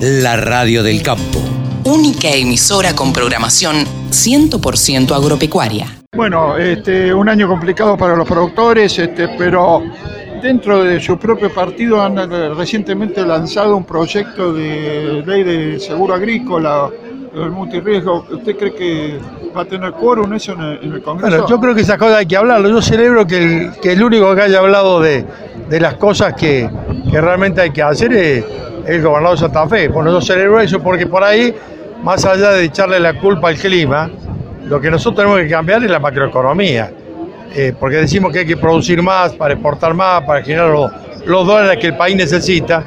la radio del campo. Única emisora con programación 100% agropecuaria. Bueno, este, un año complicado para los productores, este, pero dentro de su propio partido han eh, recientemente lanzado un proyecto de ley de seguro agrícola, el multirriesgo. ¿Usted cree que va a tener quórum eso en el, en el Congreso? Bueno, yo creo que esas cosas hay que hablarlo. Yo celebro que el, que el único que haya hablado de, de las cosas que, que realmente hay que hacer es el gobernador de Santa Fe. Bueno, yo celebro eso porque por ahí, más allá de echarle la culpa al clima, lo que nosotros tenemos que cambiar es la macroeconomía. Eh, porque decimos que hay que producir más para exportar más, para generar los, dólares que el país necesita.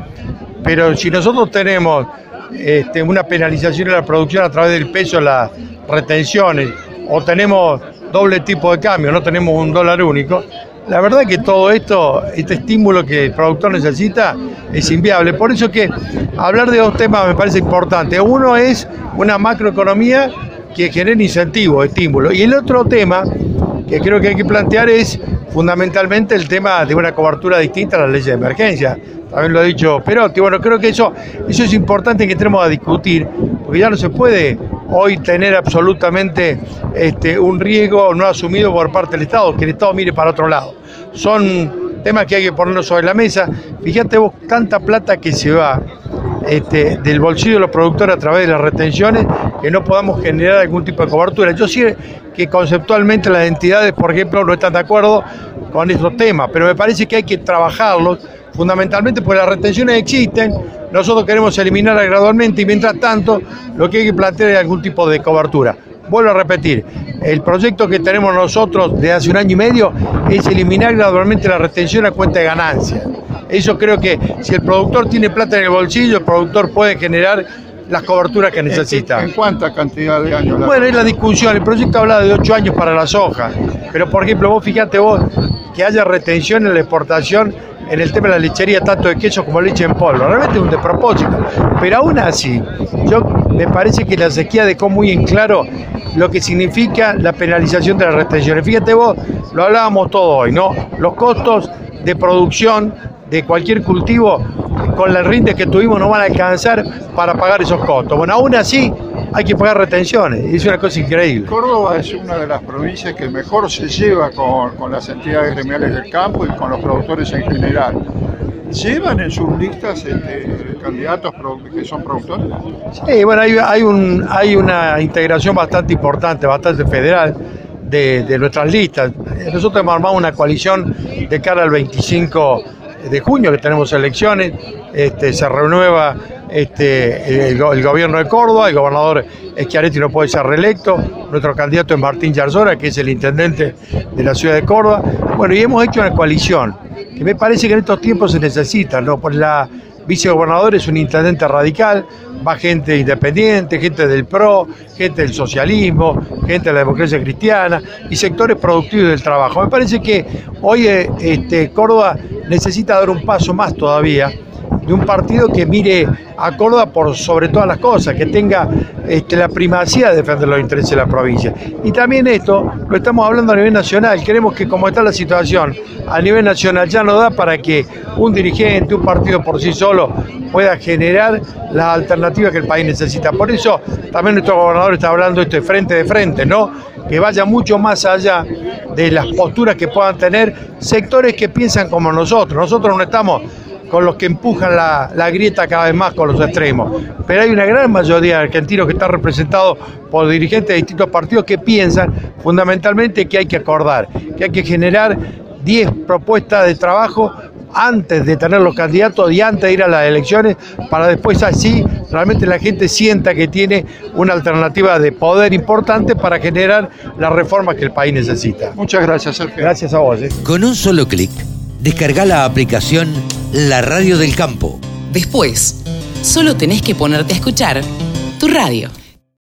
Pero si nosotros tenemos este, una penalización de la producción a través del peso las retenciones, o tenemos doble tipo de cambio, no tenemos un dólar único, la verdad que todo esto, este estímulo que el productor necesita es inviable. Por eso que hablar de dos temas me parece importante. Uno es una macroeconomía que genere incentivos, estímulos. Y el otro tema que creo que hay que plantear es fundamentalmente el tema de una cobertura distinta a la ley de emergencia. También lo ha dicho Perotti. Bueno, creo que eso, eso es importante que entremos a discutir, porque ya no se puede hoy tener absolutamente este, un riesgo no asumido por parte del Estado, que el Estado mire para otro lado. Son temas que hay que ponernos sobre la mesa. Fíjate vos tanta plata que se va este, del bolsillo de los productores a través de las retenciones que no podamos generar algún tipo de cobertura. Yo sé que conceptualmente las entidades, por ejemplo, no están de acuerdo con estos temas, pero me parece que hay que trabajarlos fundamentalmente porque las retenciones existen, nosotros queremos eliminarlas gradualmente y mientras tanto lo que hay que plantear es algún tipo de cobertura. Vuelvo a repetir, el proyecto que tenemos nosotros de hace un año y medio es eliminar gradualmente la retención a cuenta de ganancias. Eso creo que si el productor tiene plata en el bolsillo, el productor puede generar las coberturas que necesita. ¿En cuánta cantidad de años? Bueno, es la discusión. El proyecto habla de 8 años para la soja. Pero, por ejemplo, vos fíjate vos que haya retención en la exportación en el tema de la lechería, tanto de queso como leche en polvo. Realmente es un despropósito. Pero aún así, yo me parece que la sequía dejó muy en claro lo que significa la penalización de las retenciones. Fíjate vos, lo hablábamos todo hoy, ¿no? Los costos de producción de cualquier cultivo con la rinde que tuvimos no van a alcanzar para pagar esos costos. Bueno, aún así hay que pagar retenciones, es una cosa increíble. Córdoba es una de las provincias que mejor se lleva con, con las entidades gremiales del campo y con los productores en general. ¿Llevan en sus listas este, candidatos que son productores? Sí, bueno, hay, hay un, hay una integración bastante importante, bastante federal de, de nuestras listas. Nosotros hemos armado una coalición de cara al 25 de junio, que tenemos elecciones, este, se renueva este, el, go- el gobierno de Córdoba, el gobernador Schiaretti no puede ser reelecto, nuestro candidato es Martín Yarzora, que es el intendente de la ciudad de Córdoba. Bueno, y hemos hecho una coalición, que me parece que en estos tiempos se necesita, ¿no? Por la vicegobernador es un intendente radical, va gente independiente, gente del PRO, gente del socialismo, gente de la democracia cristiana y sectores productivos del trabajo. Me parece que hoy eh, este, Córdoba necesita dar un paso más todavía de un partido que mire a Córdoba por sobre todas las cosas, que tenga este, la primacía de defender los intereses de la provincia. Y también esto lo estamos hablando a nivel nacional. Queremos que como está la situación a nivel nacional ya no da para que un dirigente, un partido por sí solo pueda generar las alternativas que el país necesita. Por eso también nuestro gobernador está hablando esto de frente de frente, ¿no? Que vaya mucho más allá de las posturas que puedan tener sectores que piensan como nosotros. Nosotros no estamos con los que empujan la, la grieta cada vez más con los extremos. Pero hay una gran mayoría de argentinos que están representados por dirigentes de distintos partidos que piensan fundamentalmente que hay que acordar, que hay que generar 10 propuestas de trabajo antes de tener los candidatos y antes de ir a las elecciones, para después así realmente la gente sienta que tiene una alternativa de poder importante para generar las reformas que el país necesita. Muchas gracias, Sergio. Gracias a vos. ¿eh? Con un solo clic, descarga la aplicación La Radio del Campo. Después, solo tenés que ponerte a escuchar tu radio.